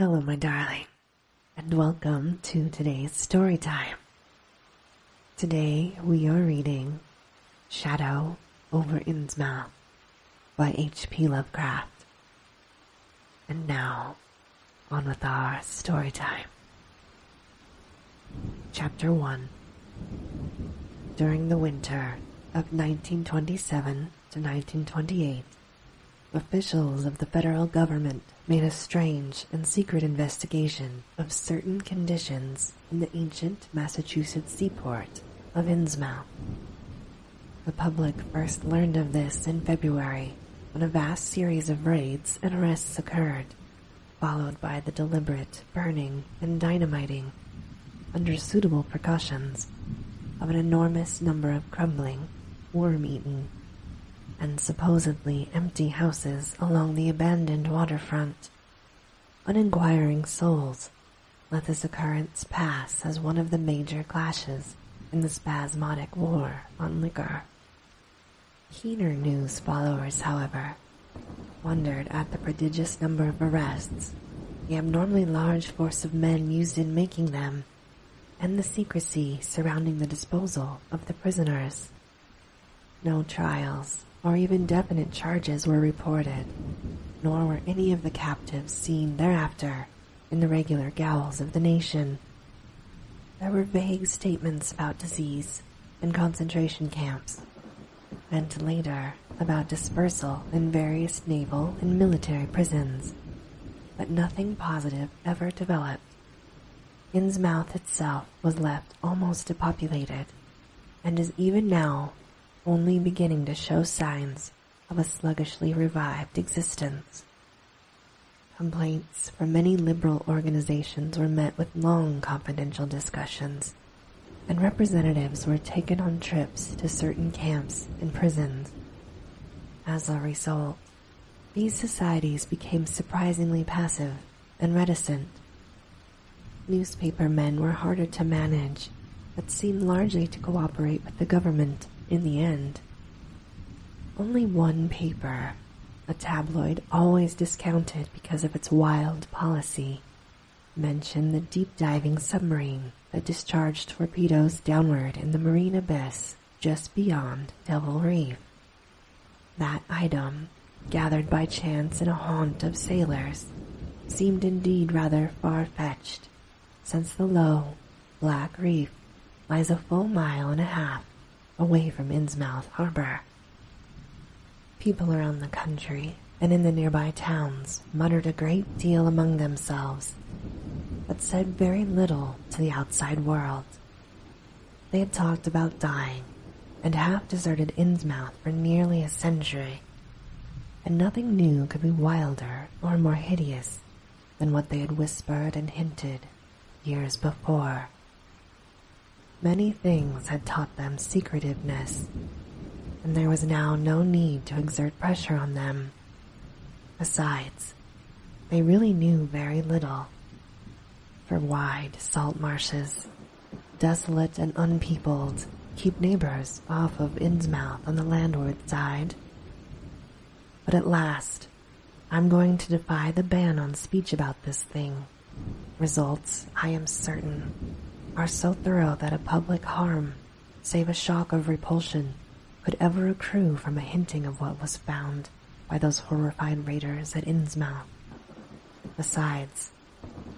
Hello, my darling, and welcome to today's story time. Today we are reading Shadow over Innsmouth by H.P. Lovecraft. And now, on with our story time. Chapter 1 During the winter of 1927 to 1928, officials of the federal government made a strange and secret investigation of certain conditions in the ancient Massachusetts seaport of Innsmouth. The public first learned of this in February when a vast series of raids and arrests occurred, followed by the deliberate burning and dynamiting, under suitable precautions, of an enormous number of crumbling, worm-eaten, and supposedly empty houses along the abandoned waterfront. Uninquiring souls let this occurrence pass as one of the major clashes in the spasmodic war on liquor. Keener news followers, however, wondered at the prodigious number of arrests, the abnormally large force of men used in making them, and the secrecy surrounding the disposal of the prisoners. No trials or even definite charges were reported, nor were any of the captives seen thereafter in the regular gowls of the nation. There were vague statements about disease and concentration camps, and later about dispersal in various naval and military prisons, but nothing positive ever developed. Innsmouth itself was left almost depopulated, and is even now only beginning to show signs of a sluggishly revived existence. Complaints from many liberal organizations were met with long confidential discussions, and representatives were taken on trips to certain camps and prisons. As a result, these societies became surprisingly passive and reticent. Newspaper men were harder to manage, but seemed largely to cooperate with the government in the end. Only one paper, a tabloid always discounted because of its wild policy, mentioned the deep diving submarine that discharged torpedoes downward in the marine abyss just beyond Devil Reef. That item, gathered by chance in a haunt of sailors, seemed indeed rather far fetched, since the low, black reef lies a full mile and a half away from Innsmouth Harbor. People around the country and in the nearby towns muttered a great deal among themselves, but said very little to the outside world. They had talked about dying and half deserted Innsmouth for nearly a century, and nothing new could be wilder or more hideous than what they had whispered and hinted years before. Many things had taught them secretiveness, and there was now no need to exert pressure on them. Besides, they really knew very little. For wide salt marshes, desolate and unpeopled, keep neighbors off of Innsmouth on the landward side. But at last, I'm going to defy the ban on speech about this thing. Results, I am certain, are so thorough that a public harm, save a shock of repulsion, could ever accrue from a hinting of what was found by those horrified raiders at Innsmouth. Besides,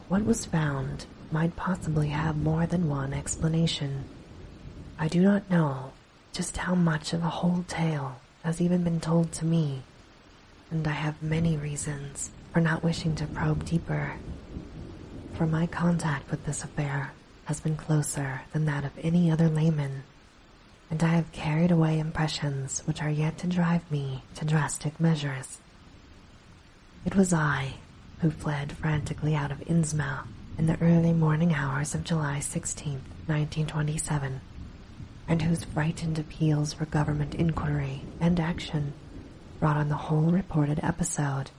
what was found might possibly have more than one explanation. I do not know just how much of a whole tale has even been told to me, and I have many reasons for not wishing to probe deeper. For my contact with this affair has been closer than that of any other layman, and I have carried away impressions which are yet to drive me to drastic measures. It was I who fled frantically out of Innsmouth in the early morning hours of July 16, 1927, and whose frightened appeals for government inquiry and action brought on the whole reported episode.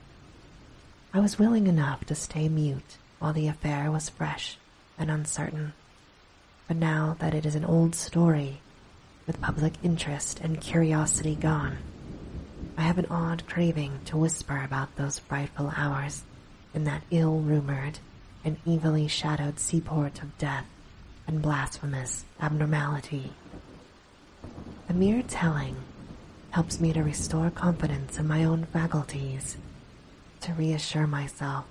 I was willing enough to stay mute while the affair was fresh and uncertain. But now that it is an old story, with public interest and curiosity gone, I have an odd craving to whisper about those frightful hours in that ill-rumored and evilly shadowed seaport of death and blasphemous abnormality. The mere telling helps me to restore confidence in my own faculties, to reassure myself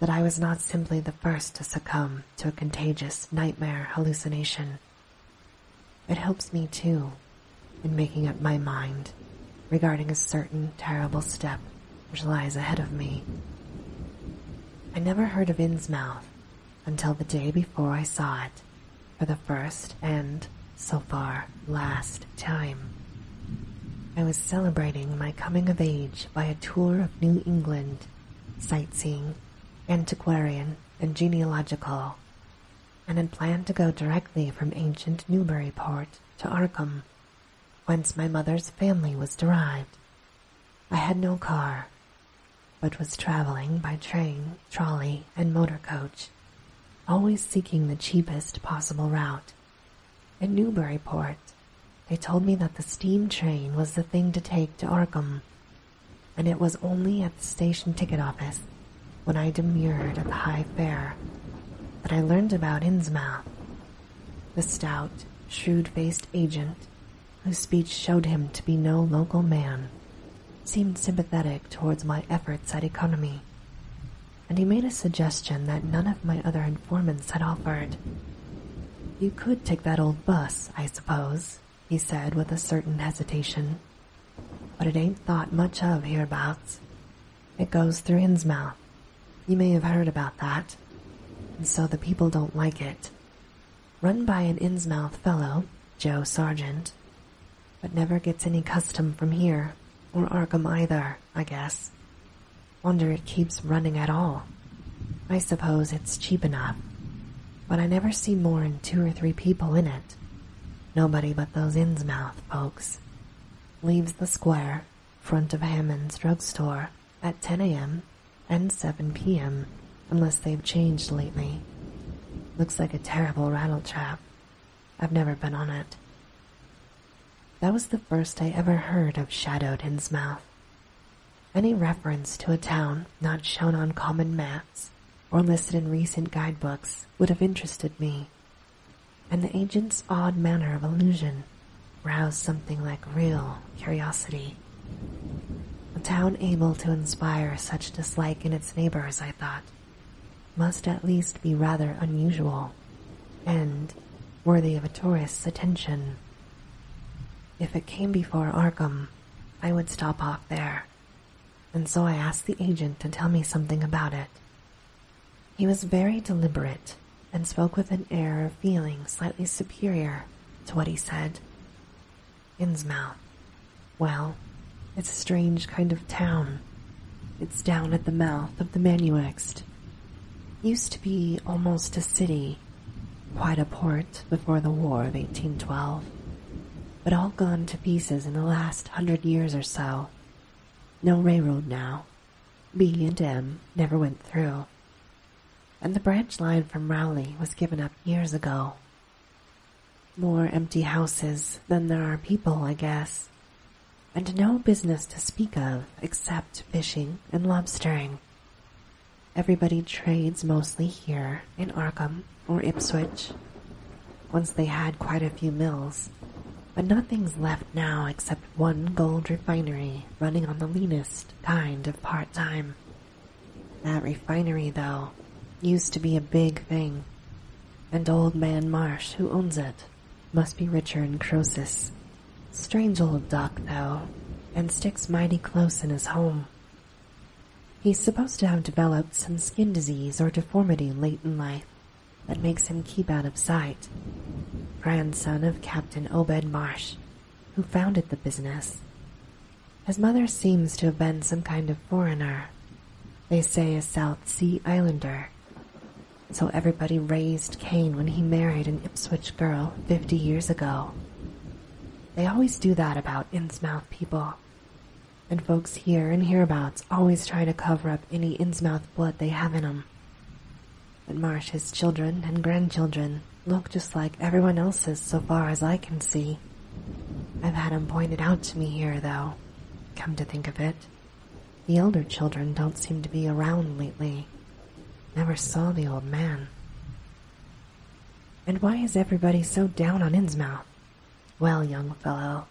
that I was not simply the first to succumb to a contagious nightmare hallucination. It helps me, too, in making up my mind regarding a certain terrible step which lies ahead of me. I never heard of Innsmouth until the day before I saw it for the first and, so far, last time. I was celebrating my coming of age by a tour of New England, sightseeing, antiquarian, and genealogical, and had planned to go directly from ancient Newburyport to Arkham, whence my mother's family was derived. I had no car, but was traveling by train, trolley, and motor coach, always seeking the cheapest possible route. In Newburyport, they told me that the steam train was the thing to take to Arkham, and it was only at the station ticket office, when I demurred at the high fare, that I learned about Innsmouth. The stout, shrewd-faced agent, whose speech showed him to be no local man, seemed sympathetic towards my efforts at economy, and he made a suggestion that none of my other informants had offered. You could take that old bus, I suppose, he said with a certain hesitation. But it ain't thought much of hereabouts. It goes through Innsmouth. You may have heard about that. And so the people don't like it. Run by an Innsmouth fellow, Joe Sargent, but never gets any custom from here, or Arkham either, I guess. Wonder it keeps running at all. I suppose it's cheap enough, but I never see more'n two or three people in it. Nobody but those Innsmouth folks. Leaves the square, front of Hammond's drugstore, at 10 a.m. and 7 p.m., unless they've changed lately. Looks like a terrible rattletrap. I've never been on it. That was the first I ever heard of shadowed Innsmouth. Any reference to a town not shown on common maps or listed in recent guidebooks would have interested me and the agent's odd manner of allusion roused something like real curiosity. A town able to inspire such dislike in its neighbors, I thought, must at least be rather unusual and worthy of a tourist's attention. If it came before Arkham, I would stop off there, and so I asked the agent to tell me something about it. He was very deliberate and spoke with an air of feeling slightly superior to what he said. Innsmouth. Well, it's a strange kind of town. It's down at the mouth of the Manuxet. Used to be almost a city, quite a port before the War of 1812, but all gone to pieces in the last hundred years or so. No railroad now. B and M never went through and the branch line from Rowley was given up years ago. More empty houses than there are people, I guess, and no business to speak of except fishing and lobstering. Everybody trades mostly here in Arkham or Ipswich. Once they had quite a few mills, but nothing's left now except one gold refinery running on the leanest kind of part-time. That refinery, though, used to be a big thing, and old man Marsh, who owns it, must be richer in Croesus. Strange old duck, though, and sticks mighty close in his home. He's supposed to have developed some skin disease or deformity late in life that makes him keep out of sight. Grandson of Captain Obed Marsh, who founded the business. His mother seems to have been some kind of foreigner. They say a South Sea Islander so everybody raised Cain when he married an Ipswich girl fifty years ago. They always do that about Innsmouth people. And folks here and hereabouts always try to cover up any Innsmouth blood they have in 'em. But Marsh's children and grandchildren look just like everyone else's so far as I can see. I've had 'em pointed out to me here, though, come to think of it. The elder children don't seem to be around lately. Never saw the old man. And why is everybody so down on Innsmouth? Well, young fellow,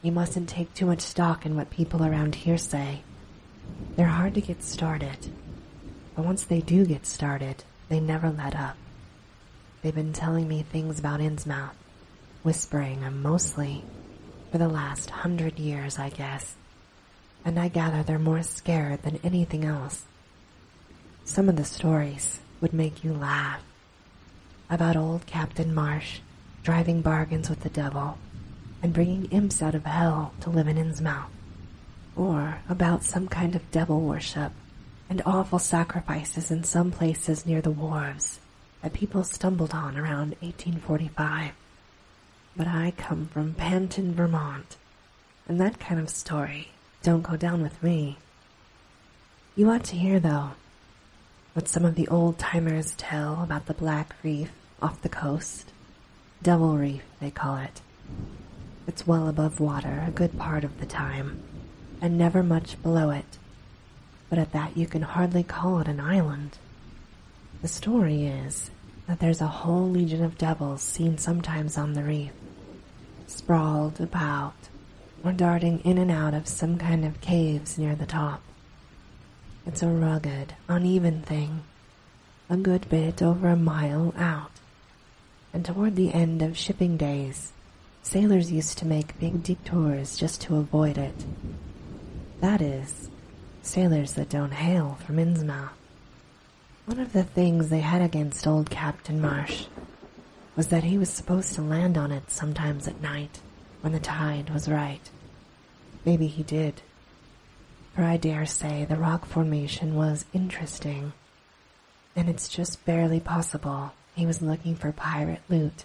you mustn't take too much stock in what people around here say. They're hard to get started, but once they do get started, they never let up. They've been telling me things about Innsmouth, whispering them mostly for the last hundred years, I guess, and I gather they're more scared than anything else. Some of the stories would make you laugh about old Captain Marsh driving bargains with the devil and bringing imps out of hell to live in his mouth, or about some kind of devil worship and awful sacrifices in some places near the wharves that people stumbled on around 1845. But I come from Panton, Vermont, and that kind of story don't go down with me. You ought to hear, though, what some of the old timers tell about the Black Reef off the coast. Devil Reef, they call it. It's well above water a good part of the time, and never much below it. But at that you can hardly call it an island. The story is that there's a whole legion of devils seen sometimes on the reef, sprawled about or darting in and out of some kind of caves near the top. It's a rugged, uneven thing, a good bit over a mile out. And toward the end of shipping days, sailors used to make big detours just to avoid it. That is, sailors that don't hail from Innsmouth. One of the things they had against old Captain Marsh was that he was supposed to land on it sometimes at night when the tide was right. Maybe he did, for I dare say the rock formation was interesting, and it's just barely possible he was looking for pirate loot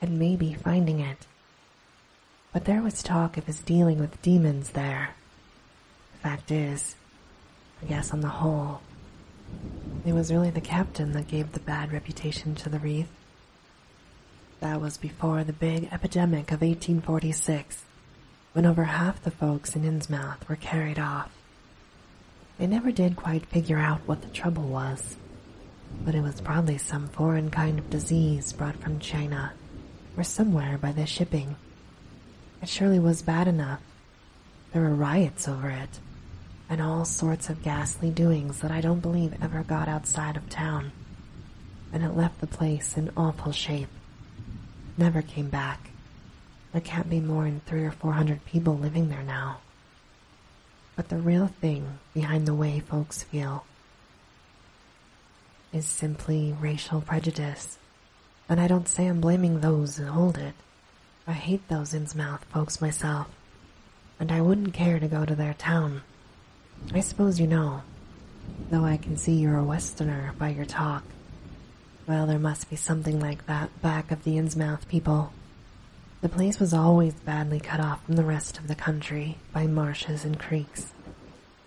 and maybe finding it. But there was talk of his dealing with demons there. Fact is, I guess on the whole, it was really the captain that gave the bad reputation to the wreath. That was before the big epidemic of 1846, when over half the folks in Innsmouth were carried off. They never did quite figure out what the trouble was, but it was probably some foreign kind of disease brought from China or somewhere by the shipping. It surely was bad enough. There were riots over it, and all sorts of ghastly doings that I don't believe ever got outside of town. And it left the place in awful shape. Never came back. There can't be more than three or four hundred people living there now. But the real thing behind the way folks feel is simply racial prejudice. And I don't say I'm blaming those who hold it. I hate those Innsmouth folks myself, and I wouldn't care to go to their town I suppose you know, though I can see you're a Westerner by your talk. Well, there must be something like that back of the Innsmouth people. The place was always badly cut off from the rest of the country by marshes and creeks,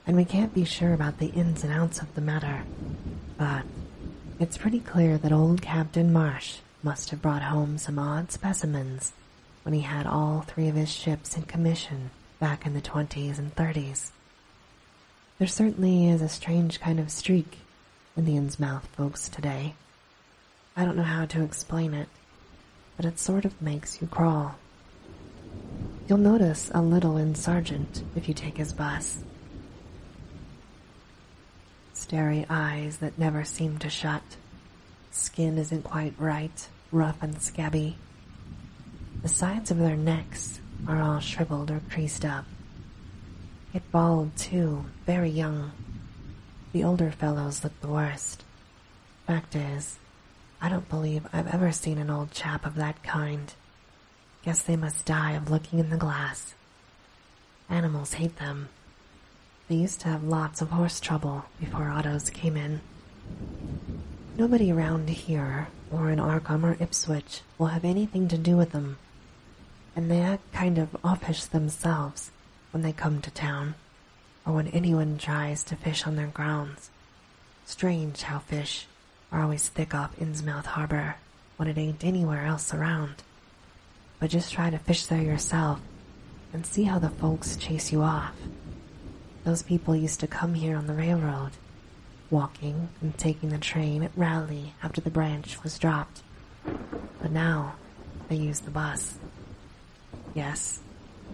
and we can't be sure about the ins and outs of the matter. But it's pretty clear that old Captain Marsh must have brought home some odd specimens when he had all three of his ships in commission back in the 20s and 30s. There certainly is a strange kind of streak in the Innsmouth folks today. I don't know how to explain it, but it sort of makes you crawl. You'll notice a little in Sargent if you take his bus. Starry eyes that never seem to shut. Skin isn't quite right, rough and scabby. The sides of their necks are all shriveled or creased up. It bald, too, very young. The older fellows look the worst. Fact is, I don't believe I've ever seen an old chap of that kind. Guess they must die of looking in the glass. Animals hate them. They used to have lots of horse trouble before autos came in. Nobody around here, or in Arkham or Ipswich, will have anything to do with them. And they act kind of offish themselves when they come to town, or when anyone tries to fish on their grounds. Strange how fish are always thick off Innsmouth Harbor when it ain't anywhere else around. But just try to fish there yourself and see how the folks chase you off. Those people used to come here on the railroad, walking and taking the train at Rowley after the branch was dropped. But now they use the bus. Yes,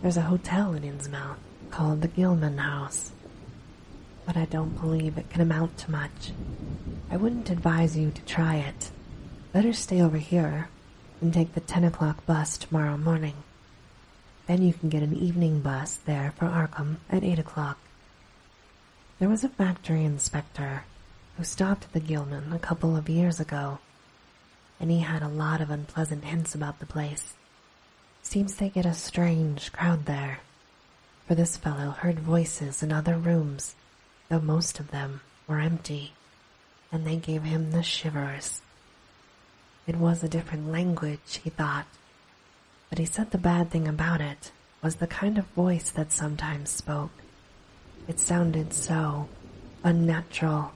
there's a hotel in Innsmouth called the Gilman House. But I don't believe it can amount to much. I wouldn't advise you to try it. Better stay over here and take the 10 o'clock bus tomorrow morning. Then you can get an evening bus there for Arkham at 8 o'clock. There was a factory inspector who stopped at the Gilman a couple of years ago, and he had a lot of unpleasant hints about the place. Seems they get a strange crowd there, for this fellow heard voices in other rooms, though most of them were empty, and they gave him the shivers. It was a different language, he thought, but he said the bad thing about it was the kind of voice that sometimes spoke. It sounded so unnatural,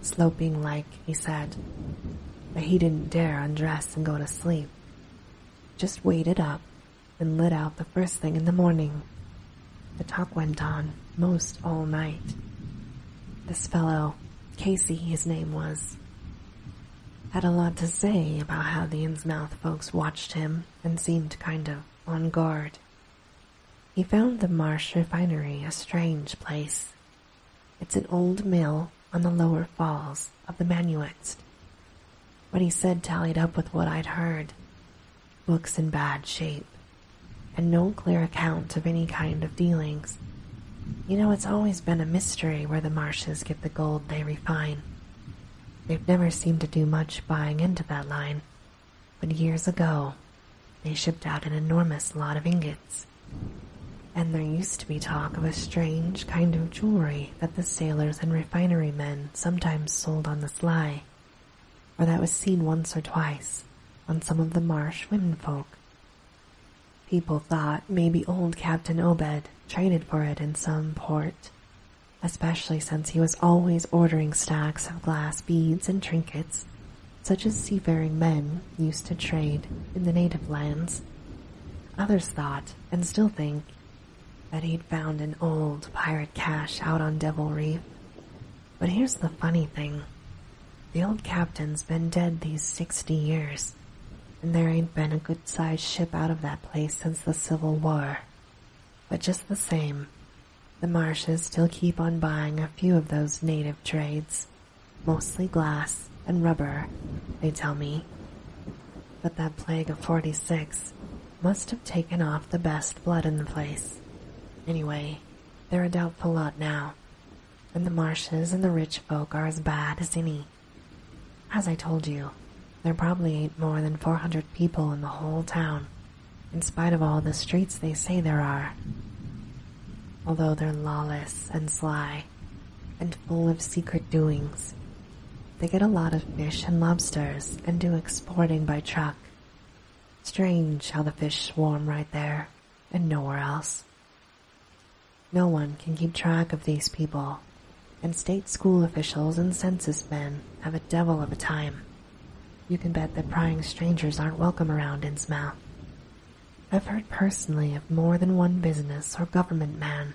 sloping like, he said, that he didn't dare undress and go to sleep. Just waited up and lit out the first thing in the morning. The talk went on most all night. This fellow, Casey his name was, had a lot to say about how the Innsmouth folks watched him and seemed kind of on guard. He found the Marsh refinery a strange place. It's an old mill on the lower falls of the Manuxet. What he said tallied up with what I'd heard. Books in bad shape, and no clear account of any kind of dealings. You know, it's always been a mystery where the Marshes get the gold they refine. They've never seemed to do much buying into that line, but years ago, they shipped out an enormous lot of ingots. And there used to be talk of a strange kind of jewelry that the sailors and refinery men sometimes sold on the sly, or that was seen once or twice on some of the marsh womenfolk. People thought maybe old Captain Obed traded for it in some port especially since he was always ordering stacks of glass beads and trinkets, such as seafaring men used to trade in the native lands. Others thought, and still think, that he'd found an old pirate cache out on Devil Reef. But here's the funny thing. The old captain's been dead these sixty years, and there ain't been a good-sized ship out of that place since the Civil War. But just the same, the marshes still keep on buying a few of those native trades, mostly glass and rubber, they tell me. But that plague of 46 must have taken off the best blood in the place. Anyway, they're a doubtful lot now, and the marshes and the rich folk are as bad as any. As I told you, there probably ain't more than 400 people in the whole town, in spite of all the streets they say there are although they're lawless and sly and full of secret doings. They get a lot of fish and lobsters and do exporting by truck. Strange how the fish swarm right there and nowhere else. No one can keep track of these people, and state school officials and census men have a devil of a time. You can bet that prying strangers aren't welcome around Innsmouth. I've heard personally of more than one business or government man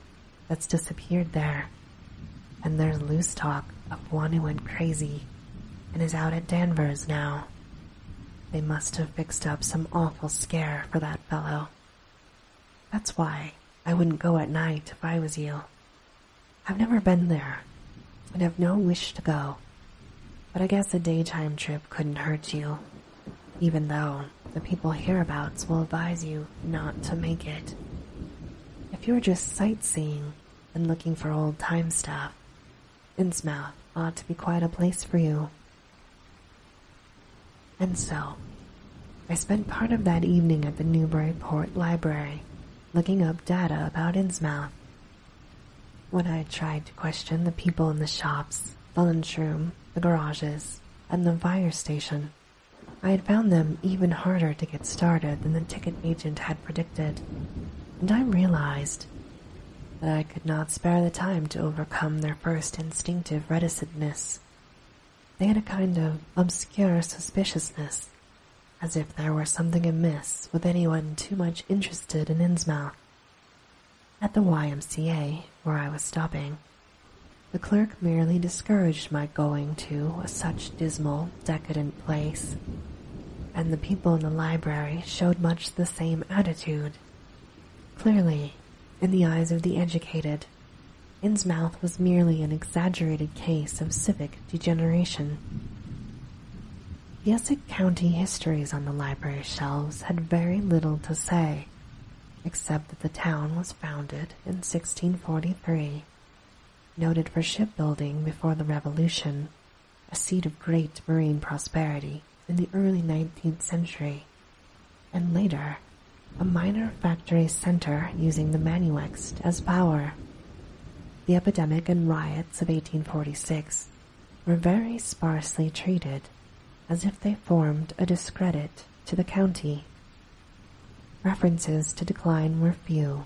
that's disappeared there, and there's loose talk of one who went crazy and is out at Danvers now. They must have fixed up some awful scare for that fellow. That's why I wouldn't go at night if I was you. I've never been there and have no wish to go, but I guess a daytime trip couldn't hurt you even though the people hereabouts will advise you not to make it. If you're just sightseeing and looking for old time stuff, Innsmouth ought to be quite a place for you. And so, I spent part of that evening at the Newburyport Library looking up data about Innsmouth. When I tried to question the people in the shops, the lunchroom, the garages, and the fire station, I had found them even harder to get started than the ticket agent had predicted, and I realized that I could not spare the time to overcome their first instinctive reticentness. They had a kind of obscure suspiciousness, as if there were something amiss with anyone too much interested in Innsmouth. At the YMCA, where I was stopping, the clerk merely discouraged my going to a such dismal, decadent place, and the people in the library showed much the same attitude. Clearly, in the eyes of the educated, Innsmouth was merely an exaggerated case of civic degeneration. The Essex County histories on the library shelves had very little to say, except that the town was founded in 1643 noted for shipbuilding before the Revolution, a seat of great marine prosperity in the early 19th century, and later a minor factory center using the Manuxet as power. The epidemic and riots of 1846 were very sparsely treated, as if they formed a discredit to the county. References to decline were few,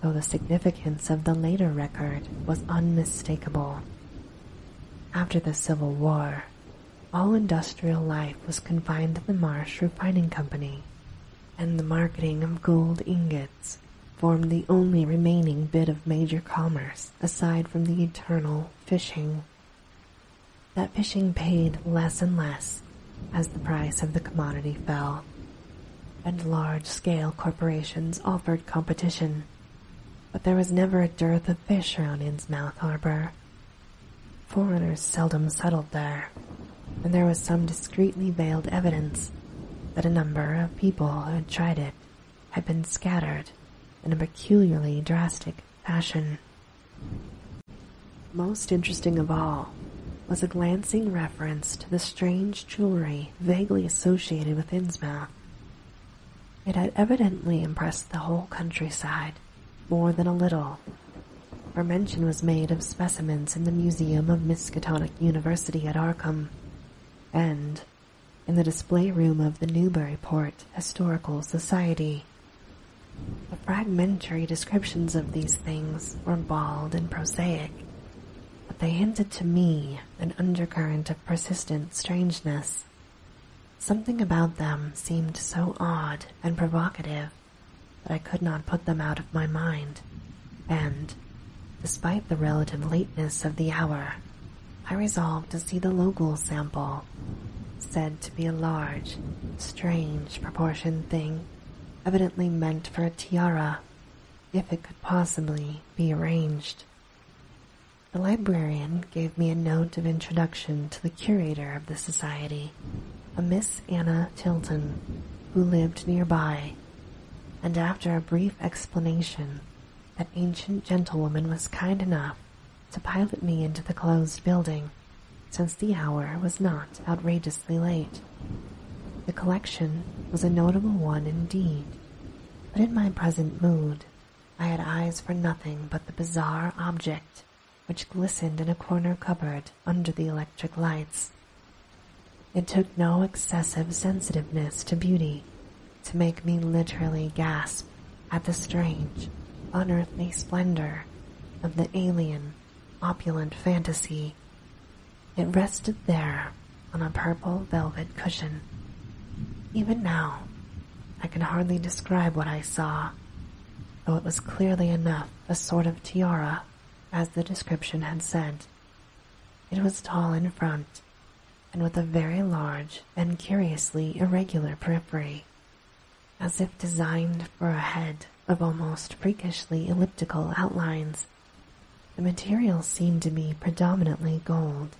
though the significance of the later record was unmistakable. After the Civil War, all industrial life was confined to the Marsh Refining Company, and the marketing of gold ingots formed the only remaining bit of major commerce aside from the eternal fishing. That fishing paid less and less as the price of the commodity fell, and large-scale corporations offered competition but there was never a dearth of fish around Innsmouth harbor. Foreigners seldom settled there, and there was some discreetly veiled evidence that a number of people who had tried it had been scattered in a peculiarly drastic fashion. Most interesting of all was a glancing reference to the strange jewelry vaguely associated with Innsmouth. It had evidently impressed the whole countryside more than a little, for mention was made of specimens in the Museum of Miskatonic University at Arkham, and in the display room of the Newburyport Historical Society. The fragmentary descriptions of these things were bald and prosaic, but they hinted to me an undercurrent of persistent strangeness. Something about them seemed so odd and provocative that I could not put them out of my mind, and, despite the relative lateness of the hour, I resolved to see the local sample, said to be a large, strange proportioned thing, evidently meant for a tiara, if it could possibly be arranged. The librarian gave me a note of introduction to the curator of the society, a Miss Anna Tilton, who lived nearby and after a brief explanation, that ancient gentlewoman was kind enough to pilot me into the closed building, since the hour was not outrageously late. The collection was a notable one indeed, but in my present mood, I had eyes for nothing but the bizarre object which glistened in a corner cupboard under the electric lights. It took no excessive sensitiveness to beauty to make me literally gasp at the strange, unearthly splendor of the alien, opulent fantasy. It rested there on a purple velvet cushion. Even now, I can hardly describe what I saw, though it was clearly enough a sort of tiara, as the description had said. It was tall in front, and with a very large and curiously irregular periphery as if designed for a head of almost freakishly elliptical outlines. The material seemed to be predominantly gold,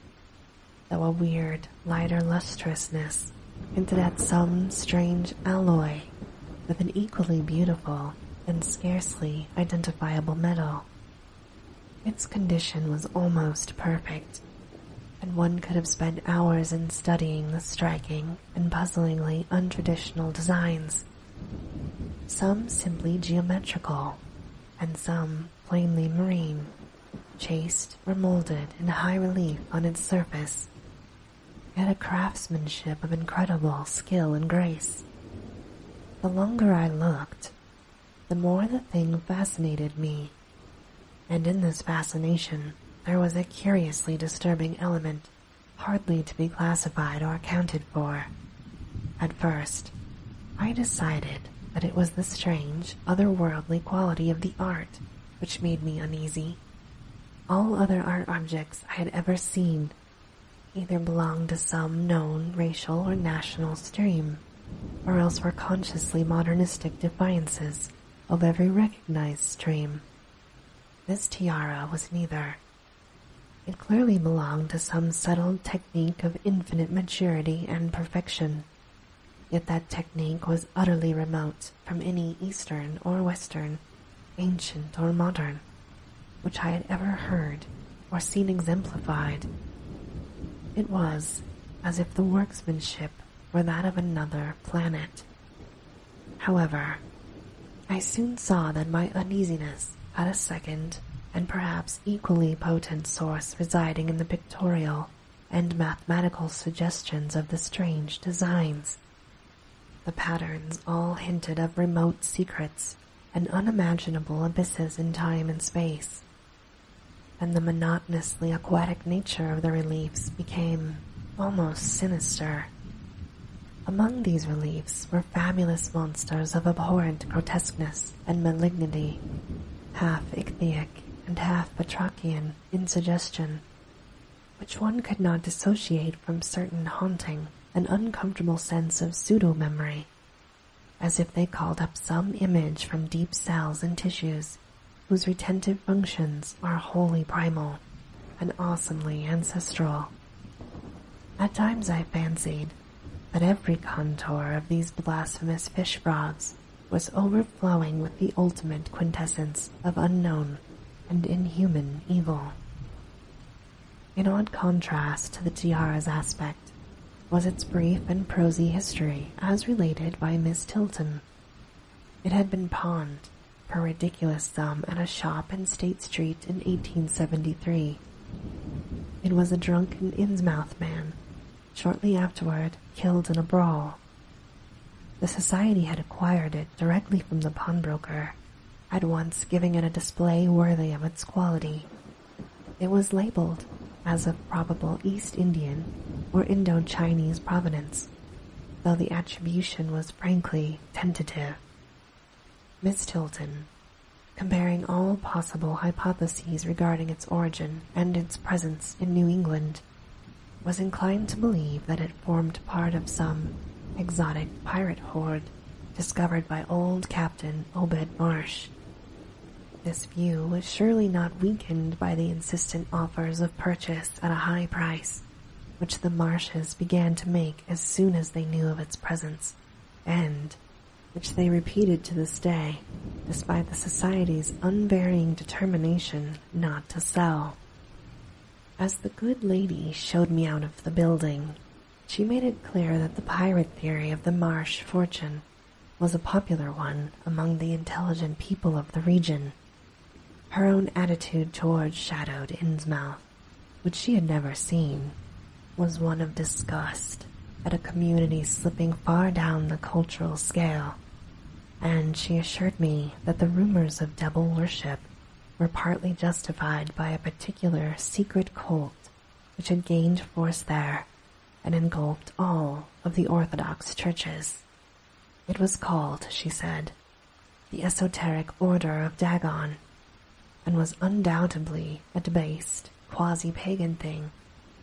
though a weird, lighter lustrousness hinted at some strange alloy with an equally beautiful and scarcely identifiable metal. Its condition was almost perfect, and one could have spent hours in studying the striking and puzzlingly untraditional designs. Some simply geometrical, and some plainly marine, chased or molded in high relief on its surface, yet a craftsmanship of incredible skill and grace. The longer I looked, the more the thing fascinated me, and in this fascination there was a curiously disturbing element hardly to be classified or accounted for. At first, I decided that it was the strange, otherworldly quality of the art which made me uneasy. All other art objects I had ever seen either belonged to some known racial or national stream, or else were consciously modernistic defiances of every recognized stream. This tiara was neither. It clearly belonged to some subtle technique of infinite maturity and perfection, yet that technique was utterly remote from any Eastern or Western, ancient or modern, which I had ever heard or seen exemplified. It was as if the workmanship were that of another planet. However, I soon saw that my uneasiness had a second and perhaps equally potent source residing in the pictorial and mathematical suggestions of the strange designs. The patterns all hinted of remote secrets and unimaginable abysses in time and space, and the monotonously aquatic nature of the reliefs became almost sinister. Among these reliefs were fabulous monsters of abhorrent grotesqueness and malignity, half ichthyic and half batrachian in suggestion, which one could not dissociate from certain haunting and uncomfortable sense of pseudo-memory, as if they called up some image from deep cells and tissues whose retentive functions are wholly primal and awesomely ancestral. At times I fancied that every contour of these blasphemous fish frogs was overflowing with the ultimate quintessence of unknown and inhuman evil. In odd contrast to the tiara's aspect was its brief and prosy history as related by Miss Tilton. It had been pawned for a ridiculous sum at a shop in State Street in 1873. It was a drunken Innsmouth man shortly afterward killed in a brawl. The society had acquired it directly from the pawnbroker, at once giving it a display worthy of its quality. It was labeled as of probable East Indian or Indo-Chinese provenance, though the attribution was frankly tentative. Miss Tilton, comparing all possible hypotheses regarding its origin and its presence in New England, was inclined to believe that it formed part of some exotic pirate hoard discovered by old Captain Obed Marsh. This view was surely not weakened by the insistent offers of purchase at a high price, which the Marshes began to make as soon as they knew of its presence, and which they repeated to this day, despite the Society's unvarying determination not to sell. As the good lady showed me out of the building, she made it clear that the pirate theory of the Marsh fortune was a popular one among the intelligent people of the region. Her own attitude towards shadowed Innsmouth, which she had never seen, was one of disgust at a community slipping far down the cultural scale, and she assured me that the rumors of devil worship were partly justified by a particular secret cult which had gained force there and engulfed all of the Orthodox churches. It was called, she said, the Esoteric Order of Dagon, and was undoubtedly a debased, quasi-pagan thing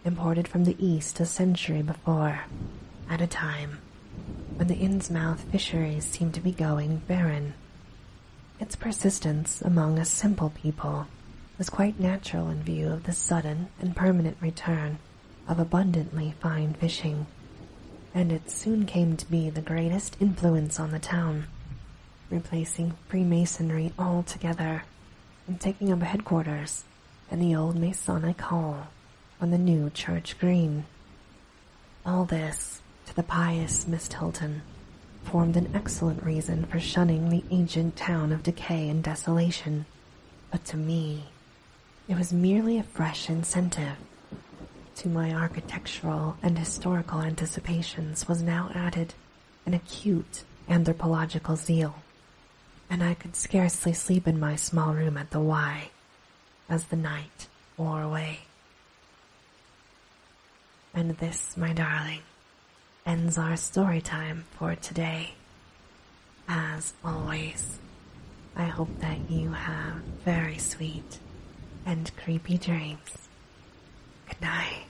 imported from the East a century before, at a time when the Innsmouth fisheries seemed to be going barren. Its persistence among a simple people was quite natural in view of the sudden and permanent return of abundantly fine fishing, and it soon came to be the greatest influence on the town, replacing Freemasonry altogether and taking up headquarters in the old Masonic Hall on the new church green. All this to the pious Miss Tilton formed an excellent reason for shunning the ancient town of decay and desolation, but to me, it was merely a fresh incentive. To my architectural and historical anticipations was now added an acute anthropological zeal, and I could scarcely sleep in my small room at the Y as the night wore away. And this, my darling, ends our story time for today. As always, I hope that you have very sweet and creepy dreams. Good night.